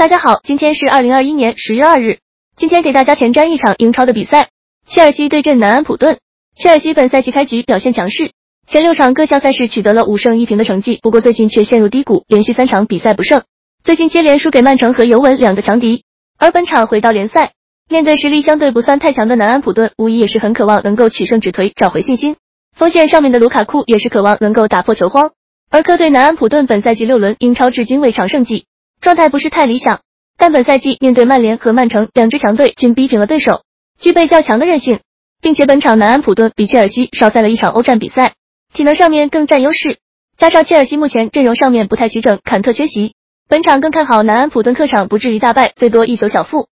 大家好，今天是二零二一年十月二日。今天给大家前瞻一场英超的比赛，切尔西对阵南安普顿。切尔西本赛季开局表现强势，前六场各项赛事取得了五胜一平的成绩，不过最近却陷入低谷，连续三场比赛不胜。最近接连输给曼城和尤文两个强敌，而本场回到联赛，面对实力相对不算太强的南安普顿，无疑也是很渴望能够取胜止颓，找回信心。锋线上面的卢卡库也是渴望能够打破球荒。而客队南安普顿本赛季六轮英超至今未尝胜绩，状态不是太理想。但本赛季面对曼联和曼城两支强队均逼平了对手，具备较强的韧性，并且本场南安普顿比切尔西少赛了一场欧战比赛，体能上面更占优势。加上切尔西目前阵容上面不太齐整，坎特缺席，本场更看好南安普顿客场不至于大败，最多一球小负。